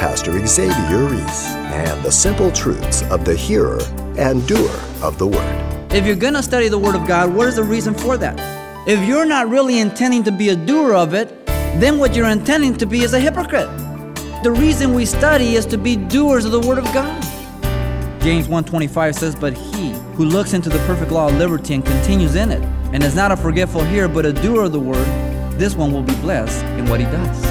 Pastor Xavier Reese and the simple truths of the hearer and doer of the Word. If you're going to study the Word of God, what is the reason for that? If you're not really intending to be a doer of it, then what you're intending to be is a hypocrite. The reason we study is to be doers of the Word of God. James 1:25 says, "But he who looks into the perfect law of liberty and continues in it, and is not a forgetful hearer but a doer of the word, this one will be blessed in what he does."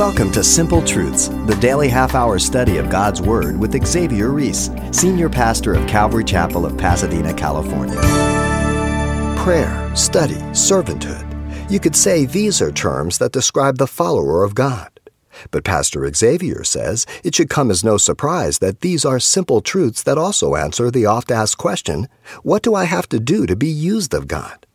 Welcome to Simple Truths, the daily half hour study of God's Word with Xavier Reese, Senior Pastor of Calvary Chapel of Pasadena, California. Prayer, study, servanthood. You could say these are terms that describe the follower of God. But Pastor Xavier says it should come as no surprise that these are simple truths that also answer the oft asked question what do I have to do to be used of God?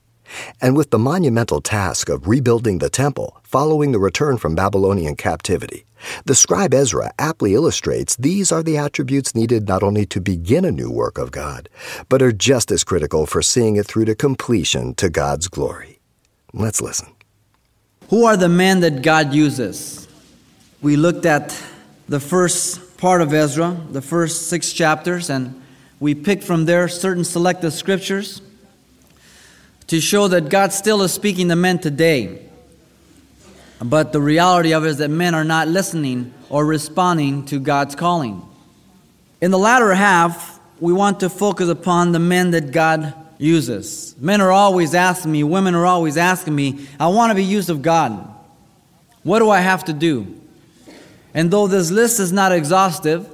And with the monumental task of rebuilding the temple following the return from Babylonian captivity, the scribe Ezra aptly illustrates these are the attributes needed not only to begin a new work of God, but are just as critical for seeing it through to completion to God's glory. Let's listen. Who are the men that God uses? We looked at the first part of Ezra, the first six chapters, and we picked from there certain selected scriptures to show that God still is speaking to men today. But the reality of it is that men are not listening or responding to God's calling. In the latter half, we want to focus upon the men that God uses. Men are always asking me, women are always asking me, I want to be used of God. What do I have to do? And though this list is not exhaustive,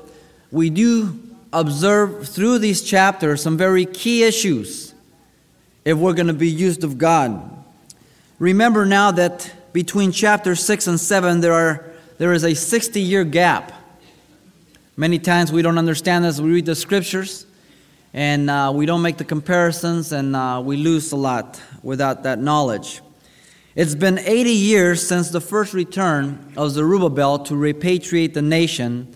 we do observe through these chapters some very key issues if we're going to be used of God. Remember now that between chapter 6 and 7 there are there is a 60 year gap. Many times we don't understand as we read the scriptures and uh, we don't make the comparisons and uh, we lose a lot without that knowledge. It's been 80 years since the first return of Zerubbabel to repatriate the nation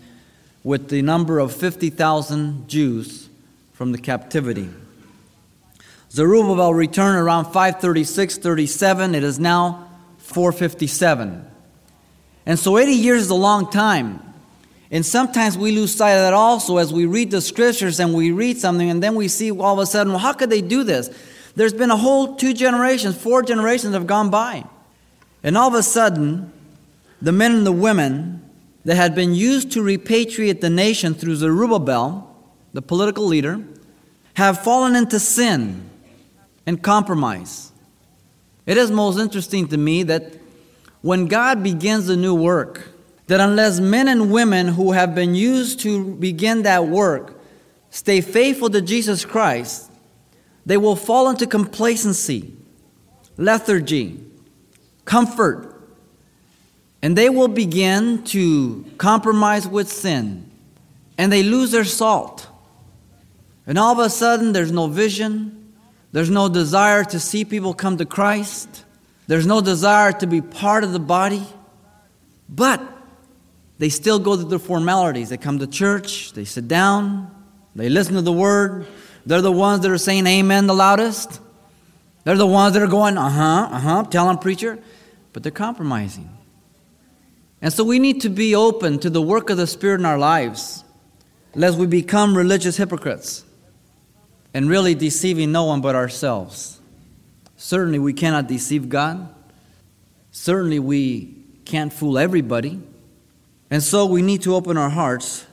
with the number of 50,000 Jews from the captivity. Zerubbabel returned around 536 37. It is now 457. And so 80 years is a long time. And sometimes we lose sight of that also as we read the scriptures and we read something and then we see all of a sudden, well, how could they do this? There's been a whole two generations, four generations have gone by. And all of a sudden, the men and the women that had been used to repatriate the nation through Zerubbabel, the political leader, have fallen into sin and compromise. It is most interesting to me that when God begins a new work, that unless men and women who have been used to begin that work stay faithful to Jesus Christ, they will fall into complacency, lethargy, comfort, and they will begin to compromise with sin, and they lose their salt. And all of a sudden, there's no vision, there's no desire to see people come to Christ. There's no desire to be part of the body. But they still go through the formalities. They come to church, they sit down, they listen to the word. They're the ones that are saying amen the loudest. They're the ones that are going, uh huh, uh huh, telling preacher. But they're compromising. And so we need to be open to the work of the Spirit in our lives, lest we become religious hypocrites and really deceiving no one but ourselves. Certainly, we cannot deceive God. Certainly, we can't fool everybody. And so, we need to open our hearts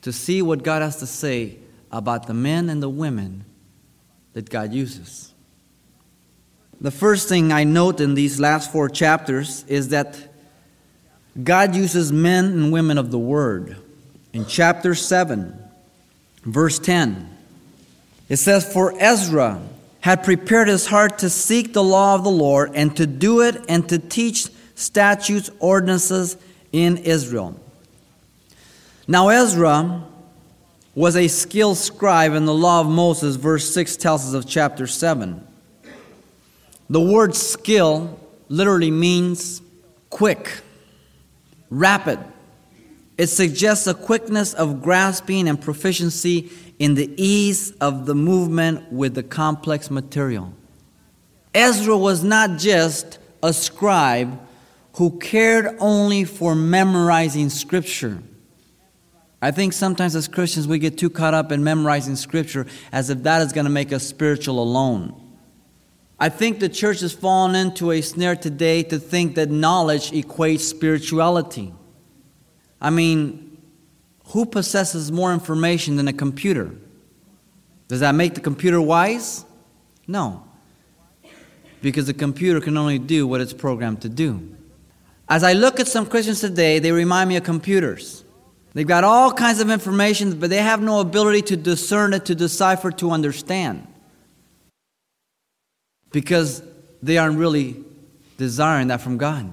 to see what God has to say about the men and the women that God uses. The first thing I note in these last four chapters is that God uses men and women of the Word. In chapter 7, verse 10, it says, For Ezra had prepared his heart to seek the law of the Lord and to do it and to teach statutes, ordinances in Israel. Now, Ezra was a skilled scribe in the law of Moses, verse 6 tells us of chapter 7. The word skill literally means quick, rapid. It suggests a quickness of grasping and proficiency in the ease of the movement with the complex material. Ezra was not just a scribe who cared only for memorizing scripture. I think sometimes as Christians we get too caught up in memorizing scripture as if that is going to make us spiritual alone. I think the church has fallen into a snare today to think that knowledge equates spirituality. I mean, who possesses more information than a computer? Does that make the computer wise? No. Because the computer can only do what it's programmed to do. As I look at some Christians today, they remind me of computers. They've got all kinds of information, but they have no ability to discern it, to decipher, to understand. Because they aren't really desiring that from God.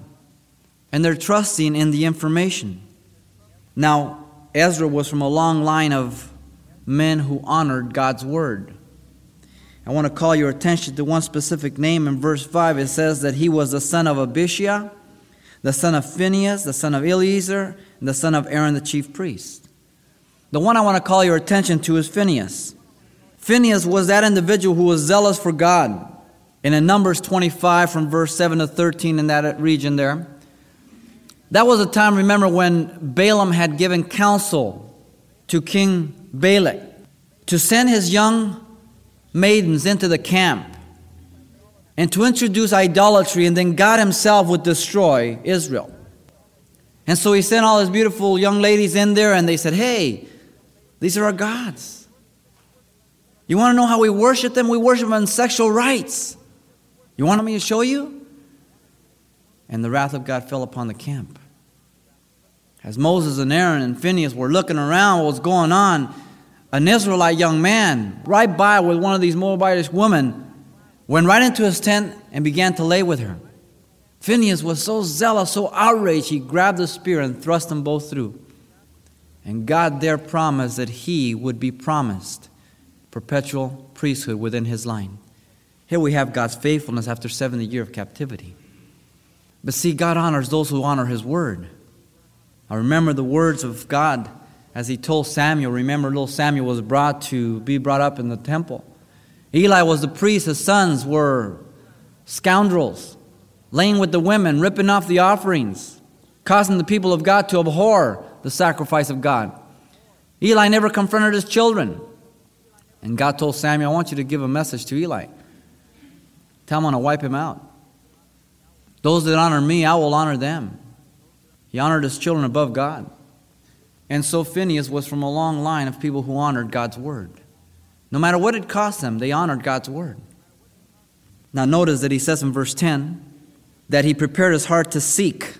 And they're trusting in the information. Now, Ezra was from a long line of men who honored God's word. I want to call your attention to one specific name in verse 5. It says that he was the son of Abishai, the son of Phinehas, the son of Eleazar, and the son of Aaron the chief priest. The one I want to call your attention to is Phinehas. Phinehas was that individual who was zealous for God. And in Numbers 25, from verse 7 to 13, in that region there, that was a time, remember, when Balaam had given counsel to King Balak to send his young maidens into the camp and to introduce idolatry, and then God Himself would destroy Israel. And so he sent all his beautiful young ladies in there, and they said, Hey, these are our gods. You want to know how we worship them? We worship them in sexual rites. You want me to show you? And the wrath of God fell upon the camp. As Moses and Aaron and Phineas were looking around what was going on, an Israelite young man, right by with one of these Moabitish women, went right into his tent and began to lay with her. Phineas was so zealous, so outraged, he grabbed the spear and thrust them both through. And God there promised that he would be promised perpetual priesthood within his line. Here we have God's faithfulness after 70 years of captivity. But see, God honors those who honor his word. I remember the words of God as he told Samuel. Remember, little Samuel was brought to be brought up in the temple. Eli was the priest, his sons were scoundrels laying with the women, ripping off the offerings, causing the people of God to abhor the sacrifice of God. Eli never confronted his children. And God told Samuel, I want you to give a message to Eli. Tell him I'm going to wipe him out. Those that honor me, I will honor them. He honored his children above God. And so Phineas was from a long line of people who honored God's word. No matter what it cost them, they honored God's word. Now, notice that he says in verse 10 that he prepared his heart to seek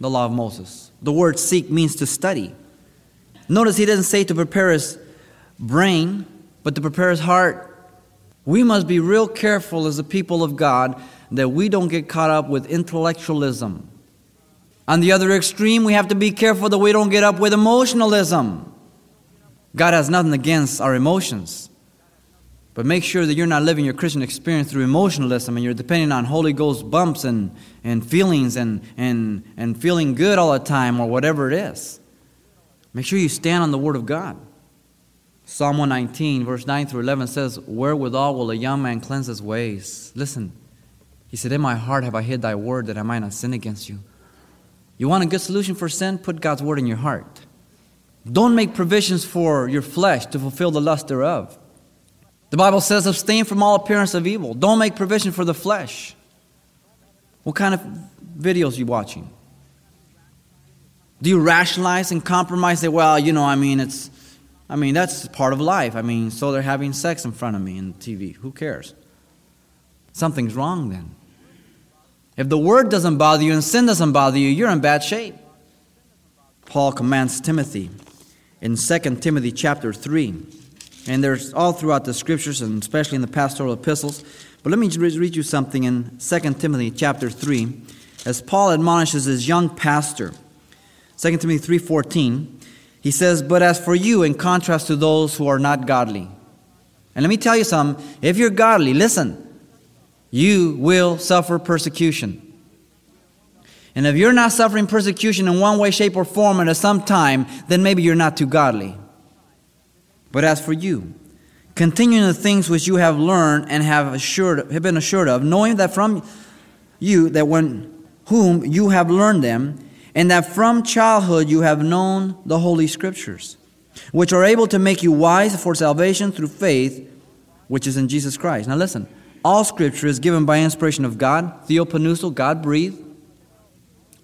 the law of Moses. The word seek means to study. Notice he doesn't say to prepare his brain, but to prepare his heart. We must be real careful as the people of God that we don't get caught up with intellectualism. On the other extreme, we have to be careful that we don't get up with emotionalism. God has nothing against our emotions. But make sure that you're not living your Christian experience through emotionalism and you're depending on Holy Ghost bumps and, and feelings and, and, and feeling good all the time or whatever it is. Make sure you stand on the Word of God. Psalm 119, verse 9 through 11 says, Wherewithal will a young man cleanse his ways? Listen, he said, In my heart have I hid thy word that I might not sin against you. You want a good solution for sin? Put God's word in your heart. Don't make provisions for your flesh to fulfill the lust thereof. The Bible says, abstain from all appearance of evil. Don't make provision for the flesh. What kind of videos you watching? Do you rationalize and compromise? Say, well, you know, I mean, it's, I mean, that's part of life. I mean, so they're having sex in front of me in TV. Who cares? Something's wrong then. If the word doesn't bother you and sin doesn't bother you, you're in bad shape. Paul commands Timothy in 2 Timothy chapter 3 and there's all throughout the scriptures, and especially in the pastoral epistles. But let me read you something in 2 Timothy chapter 3, as Paul admonishes his young pastor. 2 Timothy 3.14, he says, But as for you, in contrast to those who are not godly. And let me tell you something, if you're godly, listen, you will suffer persecution. And if you're not suffering persecution in one way, shape, or form at some time, then maybe you're not too godly. But as for you, continuing the things which you have learned and have assured have been assured of, knowing that from you that when whom you have learned them, and that from childhood you have known the holy scriptures, which are able to make you wise for salvation through faith, which is in Jesus Christ. Now listen, all scripture is given by inspiration of God, theopneustos, God breathed.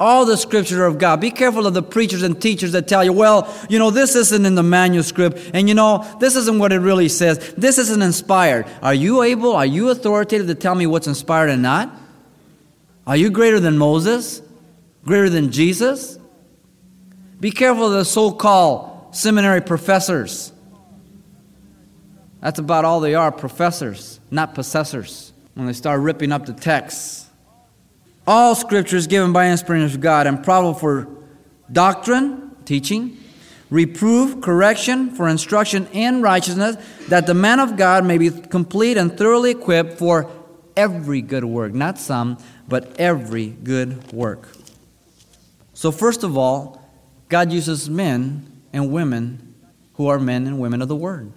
All the scripture of God. Be careful of the preachers and teachers that tell you, well, you know, this isn't in the manuscript, and you know, this isn't what it really says. This isn't inspired. Are you able, are you authoritative to tell me what's inspired and not? Are you greater than Moses? Greater than Jesus? Be careful of the so called seminary professors. That's about all they are professors, not possessors, when they start ripping up the texts. All scripture is given by inspiration of God and profitable for doctrine, teaching, reproof, correction, for instruction in righteousness, that the man of God may be complete and thoroughly equipped for every good work. Not some, but every good work. So, first of all, God uses men and women who are men and women of the Word.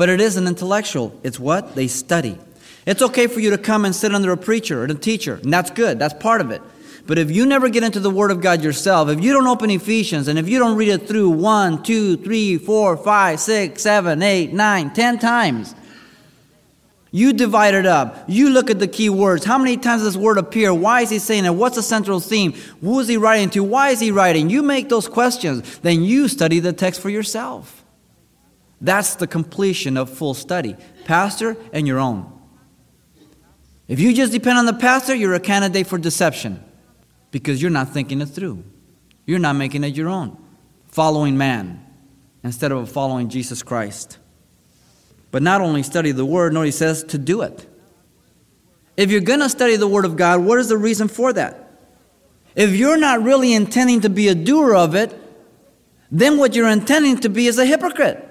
But it isn't intellectual. It's what? They study. It's okay for you to come and sit under a preacher or a teacher, and that's good. That's part of it. But if you never get into the Word of God yourself, if you don't open Ephesians, and if you don't read it through one, two, three, four, five, six, seven, eight, nine, ten times, you divide it up. You look at the key words. How many times does this word appear? Why is he saying it? What's the central theme? Who is he writing to? Why is he writing? You make those questions. Then you study the text for yourself. That's the completion of full study. Pastor and your own. If you just depend on the pastor, you're a candidate for deception because you're not thinking it through. You're not making it your own, following man instead of following Jesus Christ. But not only study the Word, no, he says to do it. If you're going to study the Word of God, what is the reason for that? If you're not really intending to be a doer of it, then what you're intending to be is a hypocrite.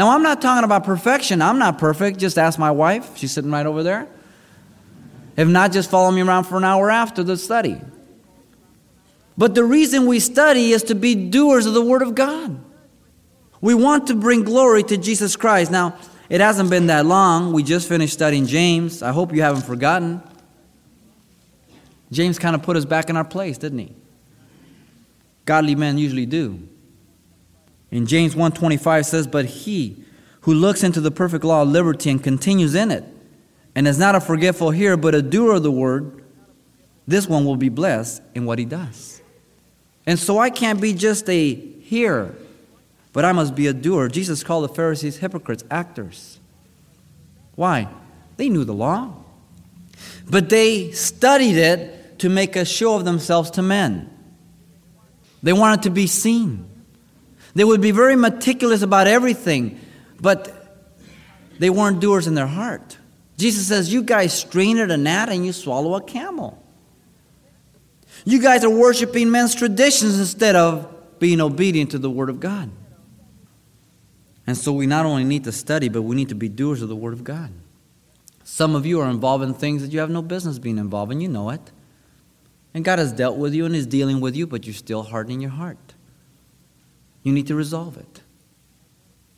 Now, I'm not talking about perfection. I'm not perfect. Just ask my wife. She's sitting right over there. If not, just follow me around for an hour after the study. But the reason we study is to be doers of the Word of God. We want to bring glory to Jesus Christ. Now, it hasn't been that long. We just finished studying James. I hope you haven't forgotten. James kind of put us back in our place, didn't he? Godly men usually do. In James 1:25 says, "But he who looks into the perfect law of liberty and continues in it, and is not a forgetful hearer, but a doer of the word, this one will be blessed in what he does. And so I can't be just a hearer, but I must be a doer. Jesus called the Pharisees hypocrites, actors. Why? They knew the law, but they studied it to make a show of themselves to men. They wanted to be seen. They would be very meticulous about everything, but they weren't doers in their heart. Jesus says, You guys strain at a gnat and you swallow a camel. You guys are worshiping men's traditions instead of being obedient to the Word of God. And so we not only need to study, but we need to be doers of the Word of God. Some of you are involved in things that you have no business being involved in, you know it. And God has dealt with you and is dealing with you, but you're still hardening your heart. You need to resolve it.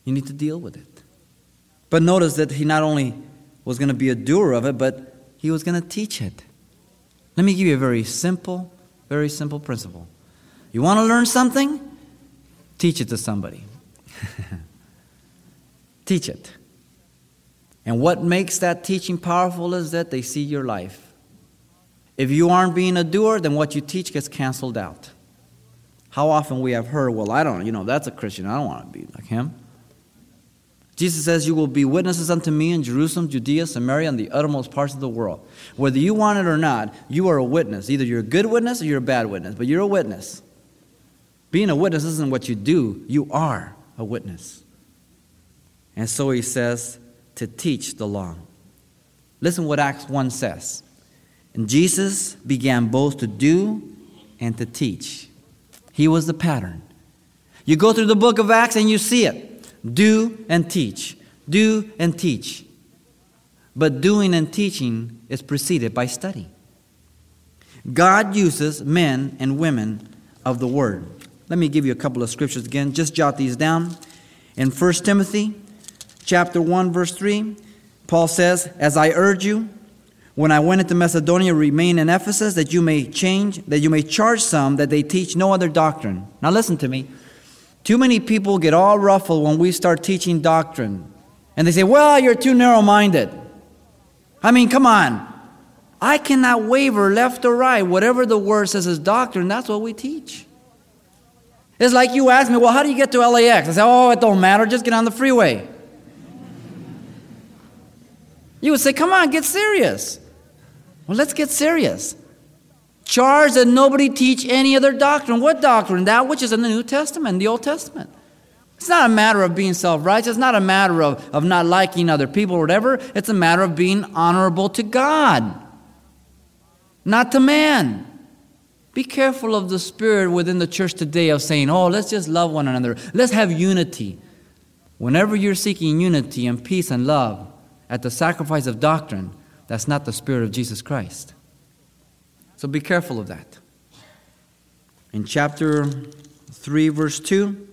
You need to deal with it. But notice that He not only was going to be a doer of it, but he was going to teach it. Let me give you a very simple, very simple principle. You want to learn something? Teach it to somebody. teach it. And what makes that teaching powerful is that they see your life. If you aren't being a doer, then what you teach gets canceled out. How often we have heard, well, I don't, you know, that's a Christian. I don't want to be like him. Jesus says, You will be witnesses unto me in Jerusalem, Judea, Samaria, and the uttermost parts of the world. Whether you want it or not, you are a witness. Either you're a good witness or you're a bad witness, but you're a witness. Being a witness isn't what you do, you are a witness. And so he says, to teach the law. Listen what Acts 1 says. And Jesus began both to do and to teach. He was the pattern. You go through the book of Acts and you see it. Do and teach. Do and teach. But doing and teaching is preceded by study. God uses men and women of the Word. Let me give you a couple of scriptures again. Just jot these down. In 1 Timothy chapter 1, verse 3, Paul says, As I urge you, when I went into Macedonia, remain in Ephesus, that you may change, that you may charge some that they teach no other doctrine. Now listen to me. Too many people get all ruffled when we start teaching doctrine. And they say, Well, you're too narrow minded. I mean, come on. I cannot waver left or right. Whatever the word says is doctrine, that's what we teach. It's like you ask me, well, how do you get to LAX? I say, oh, it don't matter, just get on the freeway. You would say, come on, get serious. Well, let's get serious. Charge that nobody teach any other doctrine. What doctrine? That which is in the New Testament, the Old Testament. It's not a matter of being self righteous. It's not a matter of, of not liking other people or whatever. It's a matter of being honorable to God not to man. Be careful of the spirit within the church today of saying, oh, let's just love one another. Let's have unity. Whenever you're seeking unity and peace and love at the sacrifice of doctrine, that's not the spirit of Jesus Christ. So be careful of that. In chapter 3, verse 2,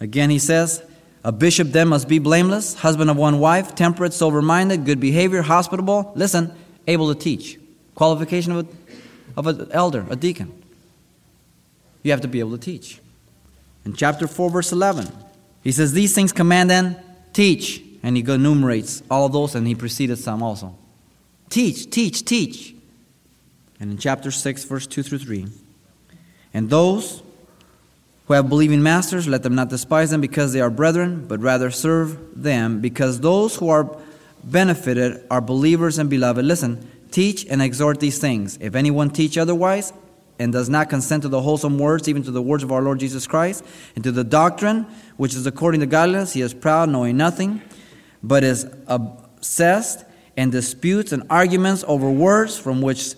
again he says, A bishop then must be blameless, husband of one wife, temperate, sober minded, good behavior, hospitable, listen, able to teach. Qualification of, a, of an elder, a deacon. You have to be able to teach. In chapter 4, verse 11, he says, These things command and teach. And he enumerates all those, and he preceded some also. Teach, teach, teach. And in chapter 6, verse 2 through 3, and those who have believing masters, let them not despise them because they are brethren, but rather serve them, because those who are benefited are believers and beloved. Listen, Teach and exhort these things. If anyone teach otherwise and does not consent to the wholesome words, even to the words of our Lord Jesus Christ, and to the doctrine which is according to godliness, he is proud, knowing nothing, but is obsessed and disputes and arguments over words from which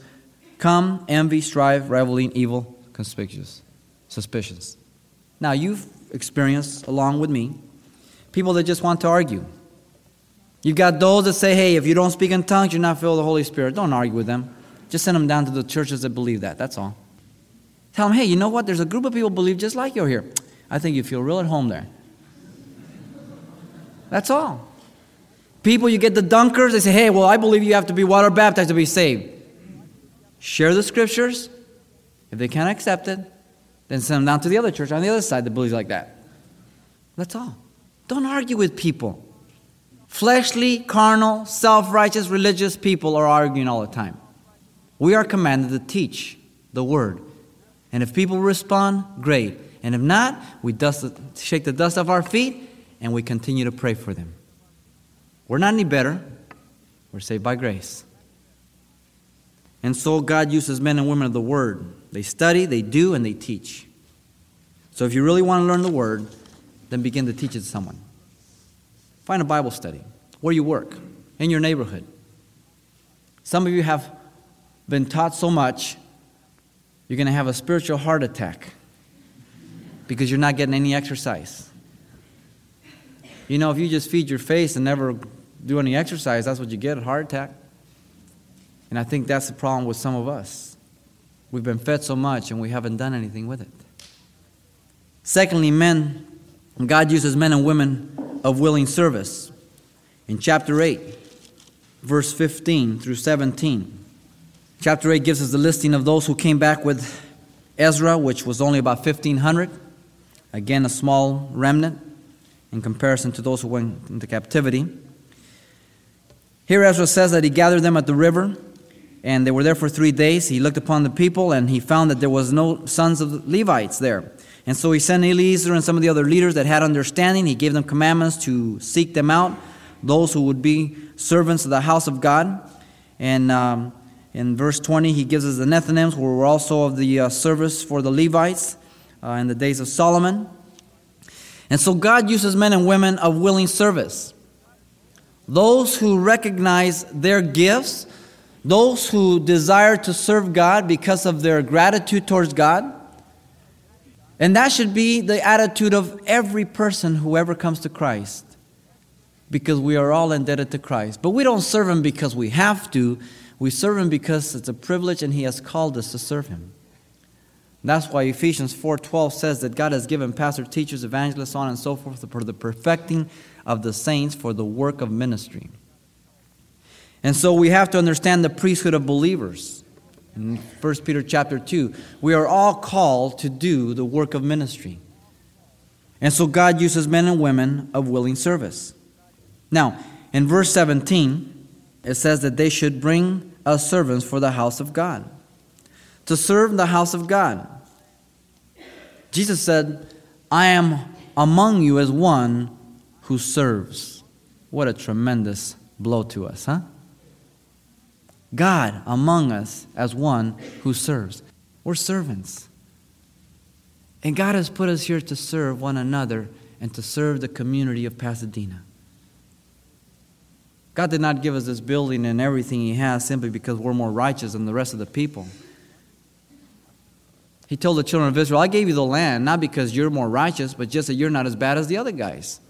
come envy, strife, reveling, evil, conspicuous, suspicions. Now, you've experienced, along with me, people that just want to argue. You've got those that say, hey, if you don't speak in tongues, you're not filled with the Holy Spirit. Don't argue with them. Just send them down to the churches that believe that. That's all. Tell them, hey, you know what? There's a group of people believe just like you're here. I think you feel real at home there. That's all. People, you get the dunkers, they say, hey, well, I believe you have to be water baptized to be saved. Share the scriptures. If they can't accept it, then send them down to the other church on the other side that believes like that. That's all. Don't argue with people. Fleshly, carnal, self righteous, religious people are arguing all the time. We are commanded to teach the word. And if people respond, great. And if not, we dust, shake the dust off our feet and we continue to pray for them. We're not any better. We're saved by grace. And so God uses men and women of the Word. They study, they do, and they teach. So if you really want to learn the Word, then begin to teach it to someone. Find a Bible study where you work, in your neighborhood. Some of you have been taught so much, you're going to have a spiritual heart attack because you're not getting any exercise. You know, if you just feed your face and never do any exercise, that's what you get a heart attack. And I think that's the problem with some of us. We've been fed so much and we haven't done anything with it. Secondly, men, God uses men and women of willing service. In chapter 8, verse 15 through 17, chapter 8 gives us the listing of those who came back with Ezra, which was only about 1,500. Again, a small remnant in comparison to those who went into captivity. Here, Ezra says that he gathered them at the river, and they were there for three days. He looked upon the people, and he found that there was no sons of Levites there. And so he sent Eleazar and some of the other leaders that had understanding. He gave them commandments to seek them out, those who would be servants of the house of God. And um, in verse 20, he gives us the Nethinims, who were also of the uh, service for the Levites uh, in the days of Solomon. And so God uses men and women of willing service. Those who recognize their gifts, those who desire to serve God because of their gratitude towards God, and that should be the attitude of every person who ever comes to Christ. Because we are all indebted to Christ. But we don't serve Him because we have to. We serve Him because it's a privilege and He has called us to serve Him. that's why Ephesians 4.12 says that God has given pastors, teachers, evangelists, on and so forth for the perfecting of the saints for the work of ministry. And so we have to understand the priesthood of believers. In 1 Peter chapter 2, we are all called to do the work of ministry. And so God uses men and women of willing service. Now, in verse 17, it says that they should bring us servants for the house of God. To serve the house of God. Jesus said, I am among you as one who serves. What a tremendous blow to us, huh? God among us as one who serves. We're servants. And God has put us here to serve one another and to serve the community of Pasadena. God did not give us this building and everything He has simply because we're more righteous than the rest of the people. He told the children of Israel, I gave you the land not because you're more righteous, but just that you're not as bad as the other guys.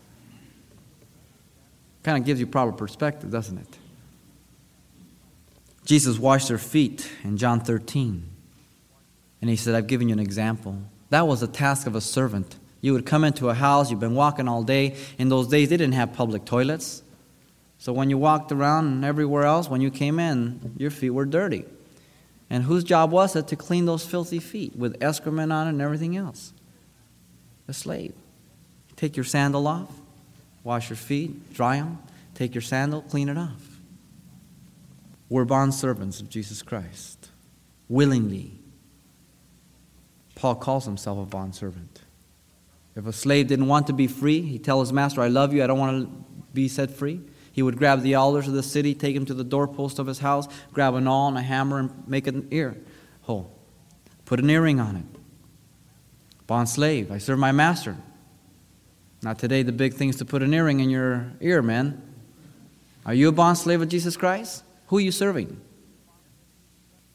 Kind of gives you proper perspective, doesn't it? Jesus washed their feet in John 13. And he said, I've given you an example. That was the task of a servant. You would come into a house, you've been walking all day. In those days, they didn't have public toilets. So when you walked around and everywhere else, when you came in, your feet were dirty. And whose job was it to clean those filthy feet with excrement on it and everything else? The slave. Take your sandal off, wash your feet, dry them, take your sandal, clean it off. We're bond servants of Jesus Christ, willingly. Paul calls himself a bond servant. If a slave didn't want to be free, he'd tell his master, I love you, I don't want to be set free. He would grab the elders of the city, take him to the doorpost of his house, grab an awl and a hammer, and make an ear hole. Put an earring on it. Bond slave, I serve my master. Not today, the big thing is to put an earring in your ear, man. Are you a bond slave of Jesus Christ? Who are you serving?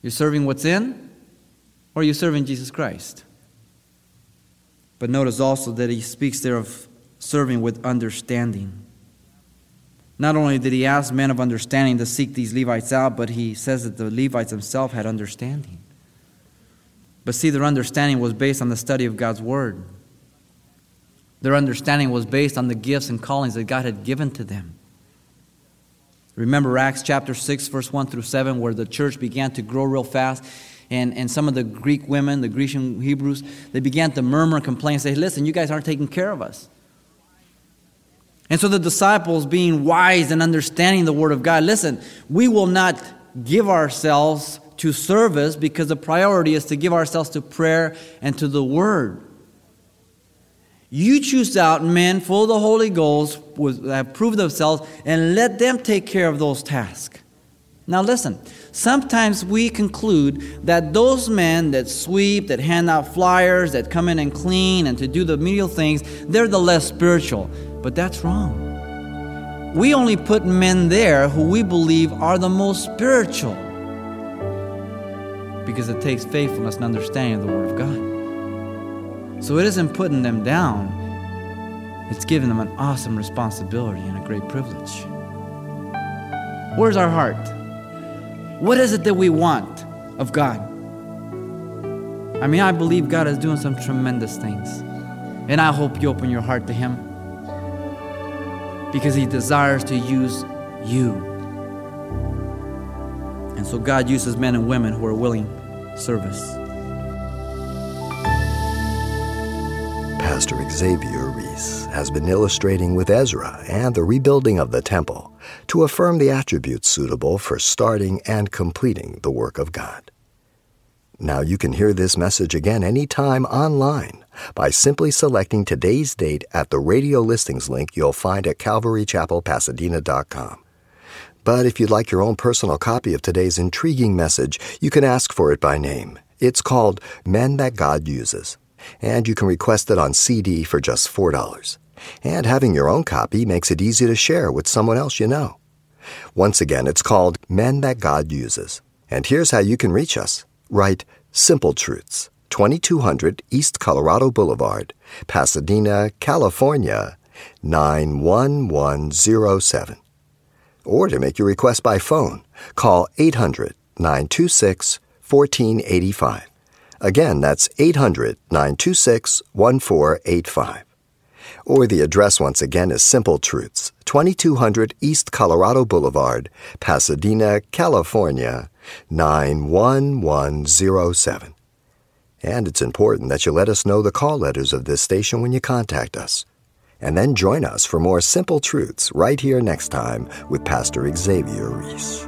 You're serving what's in, or are you serving Jesus Christ? But notice also that he speaks there of serving with understanding. Not only did he ask men of understanding to seek these Levites out, but he says that the Levites themselves had understanding. But see, their understanding was based on the study of God's Word. Their understanding was based on the gifts and callings that God had given to them. Remember Acts chapter 6, verse 1 through 7, where the church began to grow real fast. And, and some of the Greek women, the Grecian Hebrews, they began to murmur and complain and say, Listen, you guys aren't taking care of us. And so the disciples, being wise and understanding the Word of God, listen, we will not give ourselves to service because the priority is to give ourselves to prayer and to the Word. You choose out men full of the Holy Ghost that have proved themselves and let them take care of those tasks. Now, listen, sometimes we conclude that those men that sweep, that hand out flyers, that come in and clean, and to do the menial things, they're the less spiritual. But that's wrong. We only put men there who we believe are the most spiritual because it takes faithfulness and understanding of the Word of God. So it isn't putting them down, it's giving them an awesome responsibility and a great privilege. Where's our heart? What is it that we want of God? I mean, I believe God is doing some tremendous things. And I hope you open your heart to Him because He desires to use you. And so God uses men and women who are willing service. Pastor Xavier Reese has been illustrating with Ezra and the rebuilding of the temple to affirm the attributes suitable for starting and completing the work of God. Now you can hear this message again anytime online by simply selecting today's date at the radio listings link you'll find at calvarychapelpasadena.com. But if you'd like your own personal copy of today's intriguing message, you can ask for it by name. It's called Men That God Uses and you can request it on CD for just $4. And having your own copy makes it easy to share with someone else you know. Once again, it's called Men That God Uses. And here's how you can reach us. Write Simple Truths, 2200 East Colorado Boulevard, Pasadena, California, 91107. Or to make your request by phone, call 800 926 1485. Again, that's 800 926 1485. Or the address once again is Simple Truths, 2200 East Colorado Boulevard, Pasadena, California, 91107. And it's important that you let us know the call letters of this station when you contact us. And then join us for more Simple Truths right here next time with Pastor Xavier Reese.